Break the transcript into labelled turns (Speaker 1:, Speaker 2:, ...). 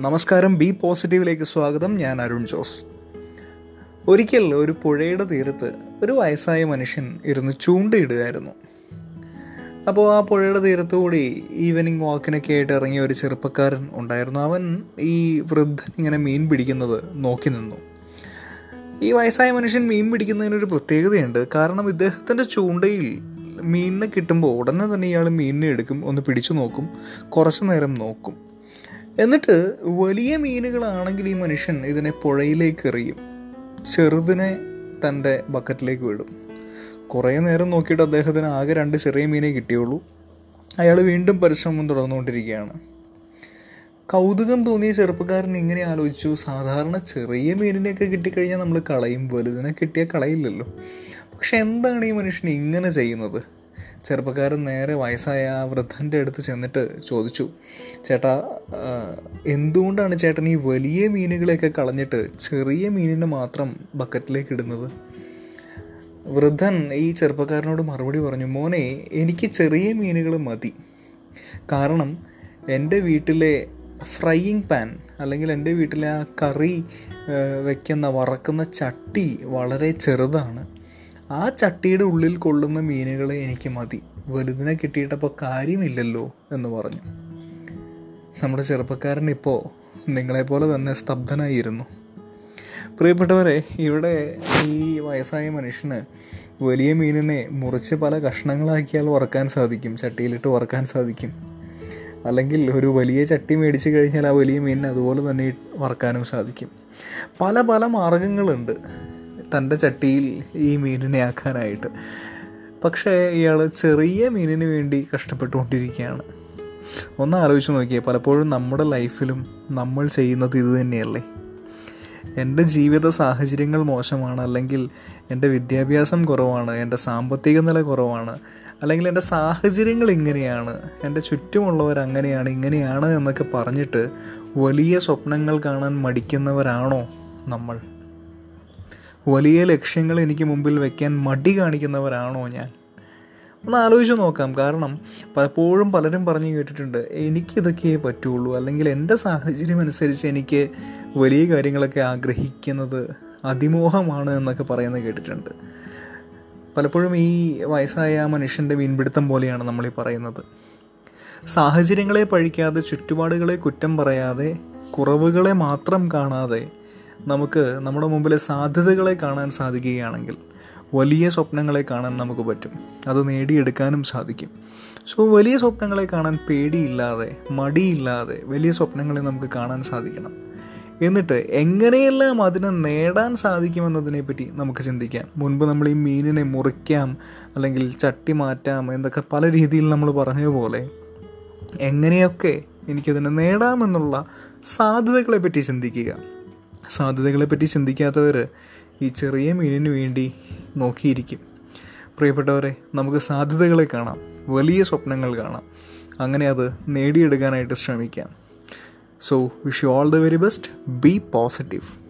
Speaker 1: നമസ്കാരം ബി പോസിറ്റീവിലേക്ക് സ്വാഗതം. ഞാൻ അരുൺ ജോസ്. ഒരിക്കൽ ഒരു പുഴയുടെ തീരത്ത് ഒരു വയസ്സായ മനുഷ്യൻ ഇരുന്ന് ചൂണ്ടയിടുകയായിരുന്നു. അപ്പോൾ ആ പുഴയുടെ തീരത്തുകൂടി ഈവനിങ് വാക്കിനൊക്കെ ആയിട്ട് ഇറങ്ങിയ ഒരു ചെറുപ്പക്കാരൻ ഉണ്ടായിരുന്നു. അവൻ ഈ വൃദ്ധൻ ഇങ്ങനെ മീൻ പിടിക്കുന്നത് നോക്കി നിന്നു. ഈ വയസ്സായ മനുഷ്യൻ മീൻ പിടിക്കുന്നതിനൊരു പ്രത്യേകതയുണ്ട്. കാരണം ഇദ്ദേഹത്തിന്റെ ചൂണ്ടയിൽ മീനിനെ കിട്ടുമ്പോൾ ഉടനെ തന്നെ ഇയാൾ മീനിനെ എടുക്കും ഒന്ന് പിടിച്ചു നോക്കും കുറച്ച് നേരം നോക്കും. എന്നിട്ട് വലിയ മീനുകളാണെങ്കിൽ ഈ മനുഷ്യൻ ഇതിനെ പുഴയിലേക്ക് എറിയും. ചെറുതിനെ തന്റെ ബക്കറ്റിലേക്ക് വിടും. കുറേ നേരം നോക്കിയിട്ട് അദ്ദേഹത്തിന് ആകെ രണ്ട് ചെറിയ മീനേ കിട്ടിയുള്ളൂ. അയാൾ വീണ്ടും പരിശ്രമം തുടർന്നുകൊണ്ടിരിക്കുകയാണ്. കൗതുകം തോന്നിയ ചെറുപ്പക്കാരൻ ഇങ്ങനെ ആലോചിച്ചു സാധാരണ ചെറിയ മീനിനെയൊക്കെ കിട്ടിക്കഴിഞ്ഞാൽ നമ്മൾ കളയും വലുതിനെ കിട്ടിയാൽ കളയില്ലല്ലോ. പക്ഷെ എന്താണ് ഈ മനുഷ്യൻ ഇങ്ങനെ ചെയ്യുന്നത്? ചെറുപ്പക്കാരൻ നേരെ വയസ്സായ ആ വൃദ്ധന്റെ അടുത്ത് ചെന്നിട്ട് ചോദിച്ചു ചേട്ടാ എന്തുകൊണ്ടാണ് ചേട്ടൻ ഈ വലിയ മീനുകളെയൊക്കെ കളഞ്ഞിട്ട് ചെറിയ മീനിനെ മാത്രം ബക്കറ്റിലേക്ക് ഇടുന്നത്? വൃദ്ധൻ ഈ ചെറുപ്പക്കാരനോട് മറുപടി പറഞ്ഞു മോനെ എനിക്ക് ചെറിയ മീനുകൾ മതി. കാരണം എന്റെ വീട്ടിലെ ഫ്രൈയിങ് പാൻ അല്ലെങ്കിൽ എന്റെ വീട്ടിലെ ആ കറി വയ്ക്കുന്ന വറക്കുന്ന ചട്ടി വളരെ ചെറുതാണ്. ആ ചട്ടിയുടെ ഉള്ളിൽ കൊള്ളുന്ന മീനുകളെ എനിക്ക് മതി. വലുതിനെ കിട്ടിയിട്ടപ്പോൾ കാര്യമില്ലല്ലോ എന്ന് പറഞ്ഞു. നമ്മുടെ ചെറുപ്പക്കാരൻ ഇപ്പോൾ നിങ്ങളെപ്പോലെ തന്നെ സ്തബ്ധനായിരുന്നു. പ്രിയപ്പെട്ടവരെ ഇവിടെ ഈ വയസ്സായ മനുഷ്യന് വലിയ മീനിനെ മുറിച്ച് പല കഷ്ണങ്ങളാക്കിയാൽ ഉറക്കാൻ സാധിക്കും ചട്ടിയിലിട്ട് ഉറക്കാൻ സാധിക്കും. അല്ലെങ്കിൽ ഒരു വലിയ ചട്ടി മേടിച്ച് കഴിഞ്ഞാൽ ആ വലിയ മീനിനെ അതുപോലെ തന്നെ വറക്കാനും സാധിക്കും. പല പല മാർഗങ്ങളുണ്ട്. തന്റെ ചട്ടിയിൽ ഈ മീനിനെ ആക്കാനായിട്ട്. പക്ഷേ ഇയാൾ ചെറിയ മീനിന് വേണ്ടി കഷ്ടപ്പെട്ടുകൊണ്ടിരിക്കുകയാണ്. ഒന്ന് ആലോചിച്ച് നോക്കിയേ പലപ്പോഴും നമ്മുടെ ലൈഫിലും നമ്മൾ ചെയ്യുന്നത് ഇത് തന്നെയല്ലേ? എന്റെ ജീവിത സാഹചര്യങ്ങൾ മോശമാണ് അല്ലെങ്കിൽ എന്റെ വിദ്യാഭ്യാസം കുറവാണ് എന്റെ സാമ്പത്തിക നില കുറവാണ് അല്ലെങ്കിൽ എന്റെ സാഹചര്യങ്ങൾ ഇങ്ങനെയാണ് എന്റെ ചുറ്റുമുള്ളവർ അങ്ങനെയാണ് ഇങ്ങനെയാണ് എന്നൊക്കെ പറഞ്ഞിട്ട് വലിയ സ്വപ്നങ്ങൾ കാണാൻ മടിക്കുന്നവരാണോ നമ്മൾ? വലിയ ലക്ഷ്യങ്ങൾ എനിക്ക് മുമ്പിൽ വെക്കാൻ മടി കാണിക്കുന്നവരാണോ ഞാൻ? ഒന്ന് ആലോചിച്ച് നോക്കാം. കാരണം പലപ്പോഴും പലരും പറഞ്ഞു കേട്ടിട്ടുണ്ട് എനിക്കിതൊക്കെ പറ്റുള്ളൂ. അല്ലെങ്കിൽ എന്റെ സാഹചര്യം അനുസരിച്ച് എനിക്ക് വലിയ കാര്യങ്ങളൊക്കെ ആഗ്രഹിക്കുന്നത് അതിമോഹമാണ് എന്നൊക്കെ പറയുന്നത് കേട്ടിട്ടുണ്ട്. പലപ്പോഴും ഈ വയസ്സായ മനുഷ്യന്റെ മീൻപിടുത്തം പോലെയാണ് നമ്മൾ ഈ പറയുന്നത്. സാഹചര്യങ്ങളെ പഴിക്കാതെ ചുറ്റുപാടുകളെ കുറ്റം പറയാതെ കുറവുകളെ മാത്രം കാണാതെ നമുക്ക് നമ്മുടെ മുമ്പിലെ സാധ്യതകളെ കാണാൻ സാധിക്കുകയാണെങ്കിൽ വലിയ സ്വപ്നങ്ങളെ കാണാൻ നമുക്ക് പറ്റും. അത് നേടിയെടുക്കാനും സാധിക്കും. സോ വലിയ സ്വപ്നങ്ങളെ കാണാൻ പേടിയില്ലാതെ മടിയില്ലാതെ വലിയ സ്വപ്നങ്ങളെ നമുക്ക് കാണാൻ സാധിക്കണം. എന്നിട്ട് എങ്ങനെയെല്ലാം അതിനെ നേടാൻ സാധിക്കുമെന്നതിനെപ്പറ്റി നമുക്ക് ചിന്തിക്കാം. മുൻപ് നമ്മൾ ഈ മീനിനെ മുറിക്കാം അല്ലെങ്കിൽ ചട്ടി മാറ്റാം എന്നൊക്കെ പല രീതിയിൽ നമ്മൾ പറഞ്ഞതുപോലെ എങ്ങനെയൊക്കെ എനിക്കതിനെ നേടാമെന്നുള്ള സാധ്യതകളെപ്പറ്റി ചിന്തിക്കുക. സാധ്യതകളെ പറ്റി ചിന്തിക്കാത്തവർ ഈ ചെറിയ മീനിന് വേണ്ടി നോക്കിയിരിക്കും. പ്രിയപ്പെട്ടവരെ നമുക്ക് സാധ്യതകളെ കാണാം. വലിയ സ്വപ്നങ്ങൾ കാണാം. അങ്ങനെ അത് നേടിയെടുക്കാനായിട്ട് ശ്രമിക്കാം. So wish you all the very best be positive